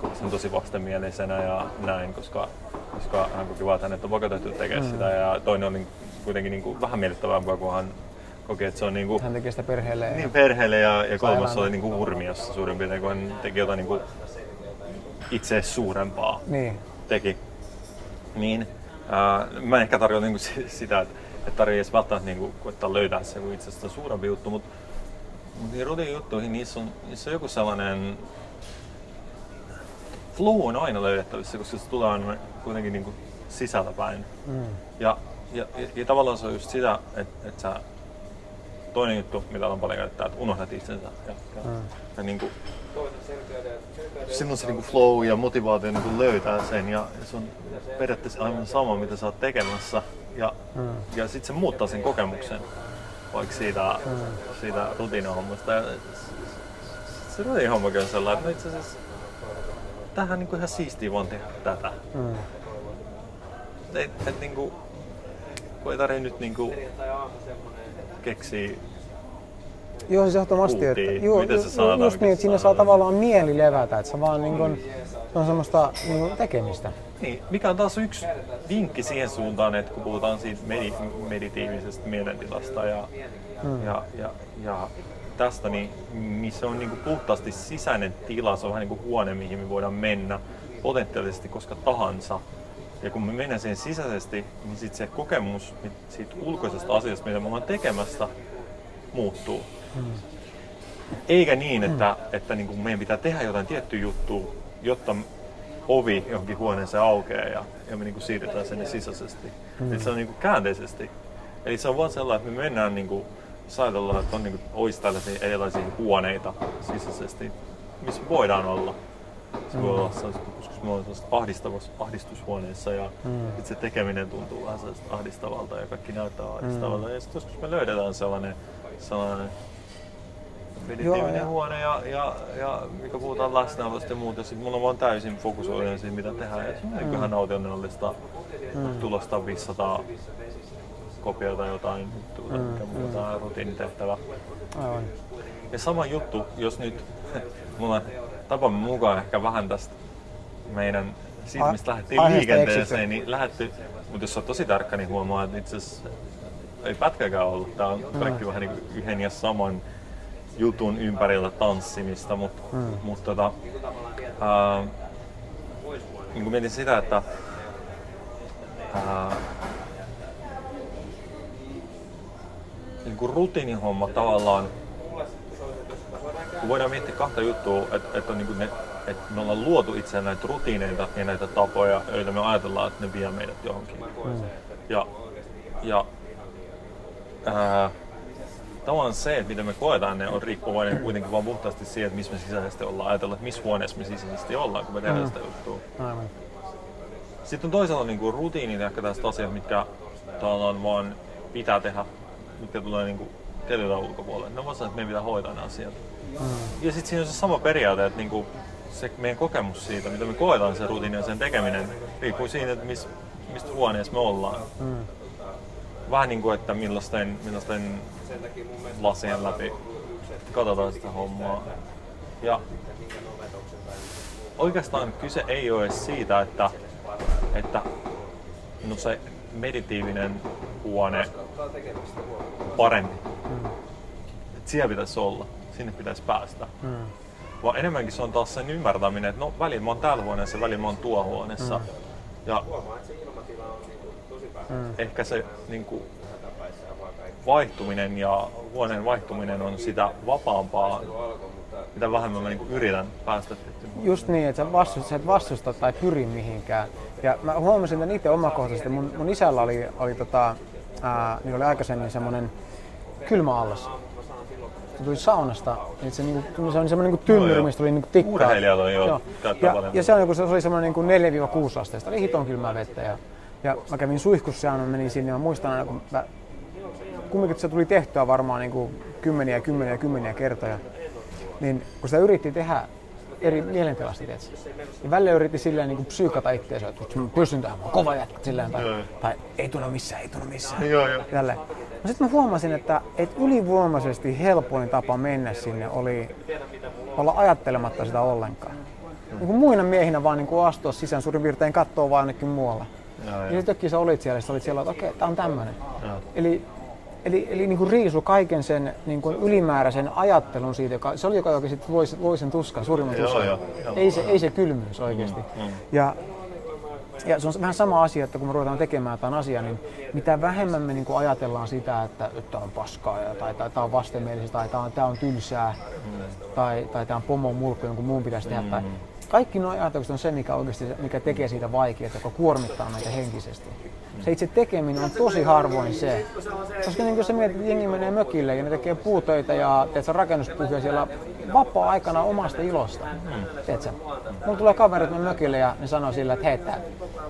se on tosi vastenmielisenä ja näin, koska, koska hän koki vaan, että hänet on pakotettu tekemään mm. sitä ja toinen on niin, kuitenkin niin kuin vähän miellyttävämpää, kun hän koki, että se on niin kuin, Hän tekee sitä perheelle. Niin, perheelle ja, ja kolmas oli niin kuin urmiossa suurin piirtein, kun hän teki jotain niin kuin itse suurempaa. Niin. Teki. Niin, Uh, mä en ehkä tarkoita niinku sitä, että, että tarvii edes välttämättä niinku, koittaa löytää se itse asiassa suurempi juttu, mutta mut niin rutin juttuihin niissä on, niissä on joku sellainen flow on aina löydettävissä, koska se tulee aina kuitenkin niinku sisältäpäin. Mm. Ja, ja, ja, ja, tavallaan se on just sitä, että, että sä, toinen juttu, mitä on paljon käyttää, että unohdat itsensä. Ja, ja, mm. ja niinku, silloin se niinku flow ja motivaatio niinku löytää sen ja se on periaatteessa aivan sama, mitä sä oot tekemässä. Ja, mm. ja sitten se muuttaa sen kokemuksen, vaikka siitä, mm. siitä rutiinihommasta. Ja se rutiinihommakin on sellainen, että no itse asiassa tämähän on niinku ihan siistiä vaan tehdä tätä. Mm. Et, et, niinku, kun ei tarvitse nyt niinku keksiä Joo, siis ehdottomasti. Että, juu, Miten se ju, just niin, että siinä saa tavallaan mieli levätä, että se vaan niin kuin, se on semmoista niin kuin tekemistä. Niin, mikä on taas yksi vinkki siihen suuntaan, että kun puhutaan siitä medi- meditiivisesta mielentilasta ja, hmm. ja, ja, ja tästä, niin missä on niin kuin puhtaasti sisäinen tila, se on vähän niin kuin huone, mihin me voidaan mennä potentiaalisesti koska tahansa. Ja kun me mennään siihen sisäisesti, niin sitten se kokemus siitä ulkoisesta asiasta, mitä me ollaan tekemässä, muuttuu. Mm. Eikä niin, että, mm. että niin kuin meidän pitää tehdä jotain tiettyä juttua, jotta ovi johonkin huoneeseen aukeaa ja, ja me niin kuin siirretään sinne sisäisesti. Mm. Eli se on niin kuin käänteisesti. Eli se on vaan sellainen, että me mennään niin kuin, että on niin kuin, olisi tällaisia erilaisia huoneita sisäisesti, missä voidaan olla. Se voi olla sellaista, joskus me ollaan ahdistavassa ahdistushuoneessa ja mm. sit se tekeminen tuntuu vähän ahdistavalta ja kaikki näyttää ahdistavalta. Mm. Ja sitten joskus me löydetään sellainen, sellainen meditiivinen huone ja, ja, ja mikä puhutaan läsnäolosta ja muuta. Sitten mulla on vaan täysin fokusoinen siihen, mitä tehdään. Ja on mm. ihan nautinnollista mm. tulosta 500 kopiota jotain, mm. mikä mm. muuta rutiinitehtävä. Aivan. Ja sama juttu, jos nyt mulla tapamme mukaan ehkä vähän tästä meidän siitä, mistä lähdettiin liikenteeseen, niin lähdetty, mutta jos on tosi tarkka, niin huomaa, että itse asiassa ei pätkäkään ollut. Tämä on kaikki mm. vähän niin yhden ja saman jutun ympärillä tanssimista, mutta mm. mut tota, ää, niin mietin sitä, että ää, niin kuin rutiinihomma tavallaan, kun voidaan miettiä kahta juttua, että, että, on niin kuin ne, että me ollaan luotu itse näitä rutiineita ja näitä tapoja, joita me ajatellaan, että ne vie meidät johonkin. Mm. Ja, ja ää, tavallaan se, että miten me koetaan ne, on riippuvainen kuitenkin vaan puhtaasti siitä, että missä me sisäisesti ollaan. Ajatella, että missä huoneessa me sisäisesti ollaan, kun me tehdään mm. sitä juttua. Aivan. Sitten on toisaalta niin kuin rutiinit ehkä tästä asiat, mitkä tavallaan vaan pitää tehdä, mitkä tulee niin kuin tietyllä ulkopuolelle. Ne on vasta, että meidän pitää hoitaa ne asiat. Mm. Ja sitten siinä on se sama periaate, että niin kuin se meidän kokemus siitä, mitä me koetaan sen rutiini ja sen tekeminen, riippuu siitä, että mis, mistä huoneessa me ollaan. Mm. Vähän niin kuin, että millaisten, millaisten lasien läpi katsotaan sitä hommaa. Ja oikeastaan kyse ei ole siitä, että, että no se meditiivinen huone parempi. Mm. Et siellä pitäisi olla, sinne pitäisi päästä. Mm. Vaan enemmänkin se on taas sen ymmärtäminen, että no välillä mä oon täällä huoneessa, välillä mä oon tuo huoneessa. Mm. Ja mm. ehkä se niin kuin, vaihtuminen ja huoneen vaihtuminen on sitä vapaampaa, mitä vähemmän mä niin yritän päästä Just niin, että sä, vastustat, sä et vastusta tai pyri mihinkään. Ja mä huomasin että itse omakohtaisesti. Mun, mun isällä oli, oli, tota, ää, niin oli aikaisemmin semmoinen kylmä allas. Se tuli saunasta, niin se, niinku, se oli semmoinen niinku tynnyri, mistä tuli niinku tikkaa. Urheilijat on jo joo. Ja, ja se, on, se oli semmoinen niinku 4-6 asteesta, oli hiton kylmää vettä. Ja, ja mä kävin suihkussa ja menin sinne ja muistan aina, kun mä kumminkin se tuli tehtyä varmaan niin kuin kymmeniä ja kymmeniä ja kymmeniä kertoja. Niin kun sitä yritti tehdä eri mielentilasta, tietysti. Niin välillä yritti silleen niin psyykata itseänsä, että mä pystyn tähän, mä kova jätkä silleen, tai, tai ei tunnu missään, ei tunnu missään. Joo, joo. Tälleen. No sitten mä huomasin, että, että ylivoimaisesti helpoin tapa mennä sinne oli olla ajattelematta sitä ollenkaan. Niin kuin muina miehinä vaan niin kuin astua sisään suurin piirtein katsoa vaan ainakin muualla. Ja, ja sitten sä olit siellä, ja olit siellä, että okei, okay, tää on tämmönen. Eli Eli, eli niin kuin riisu kaiken sen niin kuin ylimääräisen ajattelun siitä, joka, se oli joka oikeasti loi, loi sen tuskan, suurimman tuskan. Joo, joo, ei, se, ei se kylmyys oikeasti. Mm, mm. Ja, ja se on vähän sama asia, että kun me ruvetaan tekemään jotain asiaa, niin mitä vähemmän me niin kuin ajatellaan sitä, että tämä on paskaa ja, tai, tai tämä on vastenmielistä tai tämä on, tämä on tylsää mm. tai, tai tämä on pomon mulkku, jonkun muun pitäisi tehdä. Mm. Tai, kaikki nuo ajatukset on se, mikä, oikeasti, mikä tekee siitä vaikeaa, joka kuormittaa meitä henkisesti se itse tekeminen on tosi harvoin se. Koska niin kun sä mietit, että jengi menee mökille ja ne tekee puutöitä ja teet sä rakennuspuhia siellä vapaa-aikana omasta ilosta. Mm. sä? Mulla tulee kaverit mökille ja ne sanoo sillä, että hei,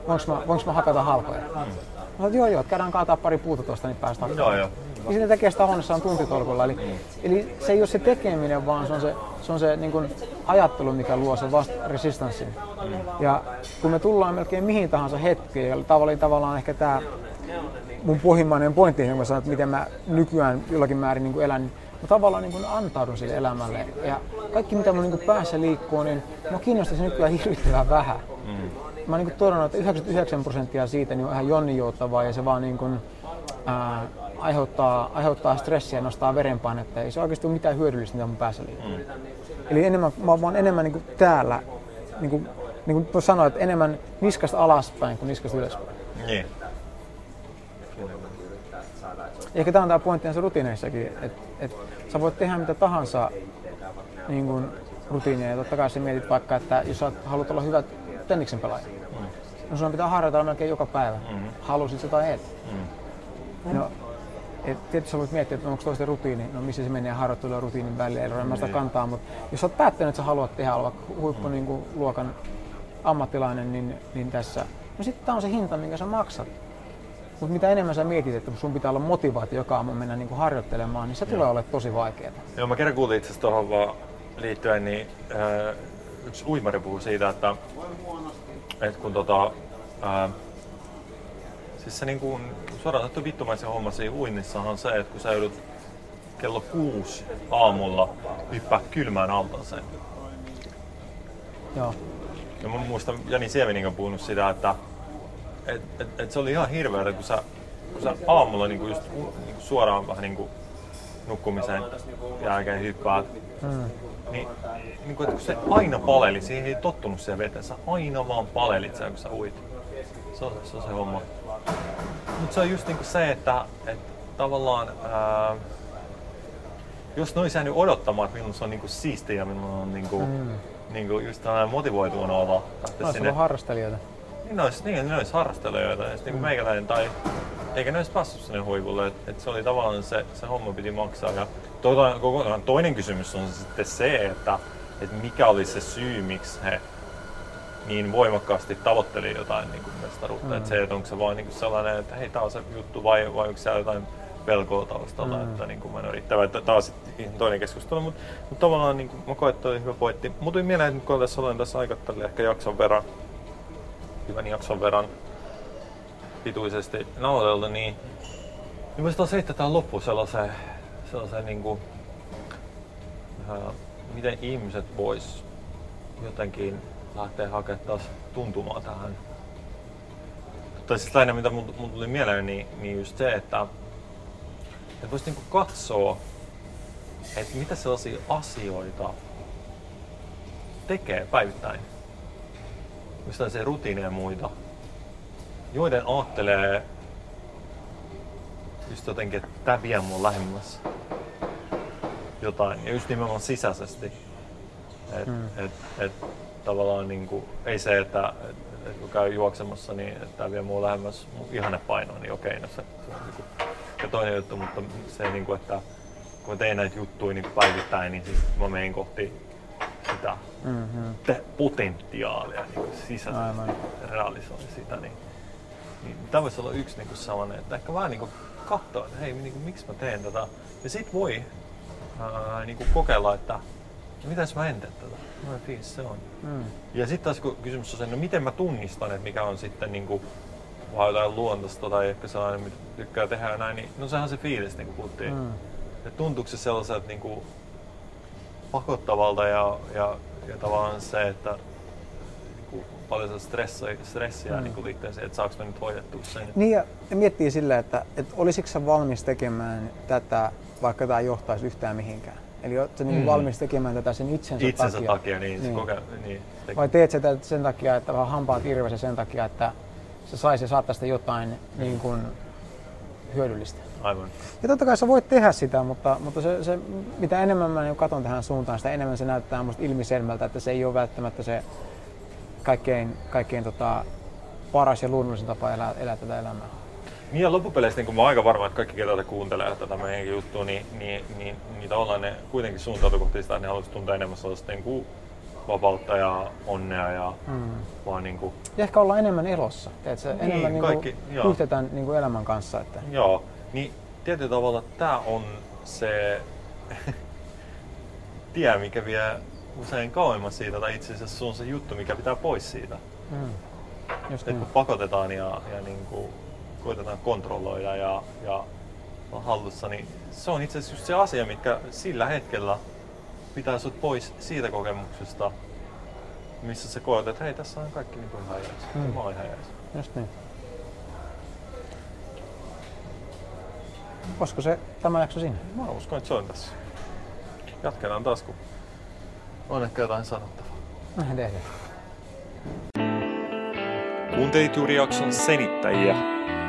voinko mä, voinko mä hakata halkoja? Mm. Mä joo joo, käydään kaataa pari puuta tuosta, niin päästään. Joo, joo. Ja sitten tekee sitä huoneessaan tuntitolkulla. Eli, eli se ei ole se tekeminen, vaan se on se, se, on se niin kuin ajattelu, mikä luo sen vast resistanssin. Mm. Ja kun me tullaan melkein mihin tahansa hetkeen, ja tavallaan, tavallaan ehkä tämä mun pohjimmainen pointti, kun mä sanon, että miten mä nykyään jollakin määrin niin kuin elän, niin mä tavallaan niin kuin antaudun sille elämälle. Ja kaikki mitä mun niin kuin päässä liikkuu, niin mä kiinnostaisi nykyään hirvittävän vähän. Mm. Mä oon niin todennut, että 99 prosenttia siitä niin on ihan jonninjouttavaa ja se vaan niin kuin, ää, aiheuttaa, aiheuttaa stressiä ja nostaa verenpainetta. Ei se oikeasti ole mitään hyödyllistä, mitä mun päässä liikkuu. Mm. Eli enemmän, mä oon vaan enemmän niin kuin täällä, niin kuin, niin kuin sanoin, että enemmän niskasta alaspäin kuin niskasta ylöspäin. Niin. Ehkä tämä on tämä pointti näissä rutiineissakin, että et, sä voit tehdä mitä tahansa niin kuin rutiinia ja totta kai sä mietit vaikka, että jos sä haluat olla hyvä tenniksen pelaaja, mm. no sun pitää harjoitella melkein joka päivä. Mm. Halusit sitä tai et. Mm. No, et tietysti sä voit miettiä, että onko toisten rutiini, no missä se menee harjoittelu ja rutiinin välillä, ei sitä Niin. kantaa, mutta jos sä oot päättänyt, että sä haluat tehdä vaikka huippu niin kuin, luokan ammattilainen, niin, niin tässä, no sitten tämä on se hinta, minkä sä maksat. Mutta mitä enemmän sä mietit, että sun pitää olla motivaatio joka aamu mennä niin kuin harjoittelemaan, niin se tulee olemaan tosi vaikeaa. Joo, mä kerran kuulin itse tuohon vaan liittyen, niin äh, yksi uimari puhui siitä, että, että kun tota, äh, siis se niin kuin, suoraan sanottu vittumaisen homma siinä uinnissahan on se, että kun sä joudut kello kuusi aamulla hyppää kylmään altaaseen. Joo. Ja mä muistan Jani Siemenin kanssa puhunut sitä, että et, et, et se oli ihan hirveätä, kun sä, kun sä aamulla niinku just niinku suoraan vähän niinku nukkumisen jälkeen hyppäät, Mm. niin, niin kuin, että kun se aina paleli, siihen ei tottunut siihen veteen, sä aina vaan palelit sen, kun sä uit. Se on se, on se homma. Mutta se on just niinku se, että, että tavallaan ää, jos ne olisi jäänyt odottamaan, että milloin se on niinku siistiä ja milloin on niinku, Mm. niinku just tällainen motivoituinen olo lähteä Olisi sinne. harrastelijoita. Niin ne olisi, niin, ne olisi harrastelijoita ja Mm. sitten niin meikäläinen tai eikä ne olisi päässyt sinne huipulle. Et, et se oli tavallaan se, se homma piti maksaa. Ja toinen, toinen kysymys on sitten se, että, että mikä oli se syy, miksi he niin voimakkaasti tavoitteli jotain niin kuin mestaruutta. Mm. Että se, että onko se vaan niin kuin sellainen, että hei, tämä on se juttu vai, vai onko siellä jotain pelkoa taustalla, Mm. että niin kuin mä en ole riittävä. Että sitten ihan toinen keskustelu, mutta, mutta tavallaan niin kuin, mä koen, että oli hyvä pointti. Mutta tuli mieleen, että kun tässä olen tässä aikattelin ehkä jakson verran, hyvän jakson verran pituisesti nauhoiteltu, niin, niin voisi taas heittää tähän loppuun sellaisen, sellaisen niin kuin, äh, miten ihmiset vois jotenkin lähteä hakemaan taas tuntumaan tähän. Tai siis lähinnä mitä mun, mun tuli mieleen, niin, niin just se, että, että voisi niinku katsoa, että mitä sellaisia asioita tekee päivittäin. Just tällaisia rutiineja ja muita, joiden ajattelee just jotenkin, että tämä vie mun lähemmäs jotain. Ja just nimenomaan sisäisesti. Et, Mm. mm. et, et, tavallaan niinku, ei se, että et, et kun käy juoksemassa, niin että tämä vie mua lähemmäs mun ihannepainoa, niin okei, no se, se on niinku, ja toinen juttu, mutta se, niinku, että kun mä teen näitä juttuja niin päivittäin, niin siis mä menen kohti sitä Mm-hmm. te- potentiaalia niin sisäisesti Aivan. realisoin sitä, niin, niin tämä voisi olla yksi niin sellainen, että ehkä vähän niin katsoa, että hei, niin kuin, miksi mä teen tätä. Ja sit voi ää, niin kuin kokeilla, että mitä jos mä en tee tätä, millainen fiilis se on. Mm. Ja sitten taas kun kysymys on se, no miten mä tunnistan, että mikä on sitten niin kuin, vaan jotain luontoista tai ehkä sellainen, mitä tykkää tehdä ja näin, niin no sehän on se fiilis, niin kuin puhuttiin. Mm. Et tuntuuko se sellaiselta niin kuin pakottavalta ja, ja, ja tavallaan se, että niin kuin paljon stressiä, stressiä Mm. niin kuin liittyen siihen, että saako mä nyt hoidettua sen. Niin ja, miettii sillä, että, että olisitko sä valmis tekemään tätä, vaikka tämä johtaisi yhtään mihinkään. Eli oletko niin Mm. valmis tekemään tätä sen itsensä, Itsensä takia. takia, niin, Niin. niin. Koke, niin te- Vai teet sä tätä sen takia, että vaan hampaat irvessä sen takia, että se saisi ja saattaisi jotain niin kuin, hyödyllistä. aivan. Ja totta kai sä voit tehdä sitä, mutta, mutta se, se, mitä enemmän mä niin katson tähän suuntaan, sitä enemmän se näyttää musta ilmiselvältä, että se ei ole välttämättä se kaikkein, kaikkein tota, paras ja luonnollisin tapa elää, elää tätä elämää. Niin ja loppupeleissä niin kun mä oon aika varma, että kaikki ketä kuuntelee tätä meidänkin juttua, niin, niin, niin, niin tavallaan ne kuitenkin suuntautuu kohti sitä, että ne haluaisi tuntea enemmän sellaista niin kuin vapautta ja onnea ja Mm. vaan niin kuin, Ja ehkä olla enemmän elossa, teetkö? Niin, enemmän niin kaikki, kuin, joo. yhtetään niin kuin elämän kanssa. Että, Joo, niin tietyllä tavalla tämä on se tie, mikä vie usein kauemmas siitä, tai itse asiassa se on se juttu, mikä pitää pois siitä. mm. Just Et niin. kun pakotetaan ja, ja niin kuin koitetaan kontrolloida ja, ja on hallussa, niin se on itse asiassa just se asia, mikä sillä hetkellä pitää sut pois siitä kokemuksesta, missä sä koet, että hei, tässä on kaikki niin kuin ihan jees. Mm. Mm. Mä oon ihan jees. Just niin. Olisiko se tämä jakso siinä? Mä uskon, että se on tässä. Jatketaan taas, kun on ehkä jotain sanottavaa. Näin tehdään. Kuuntelit juuri jakson senittäjiä.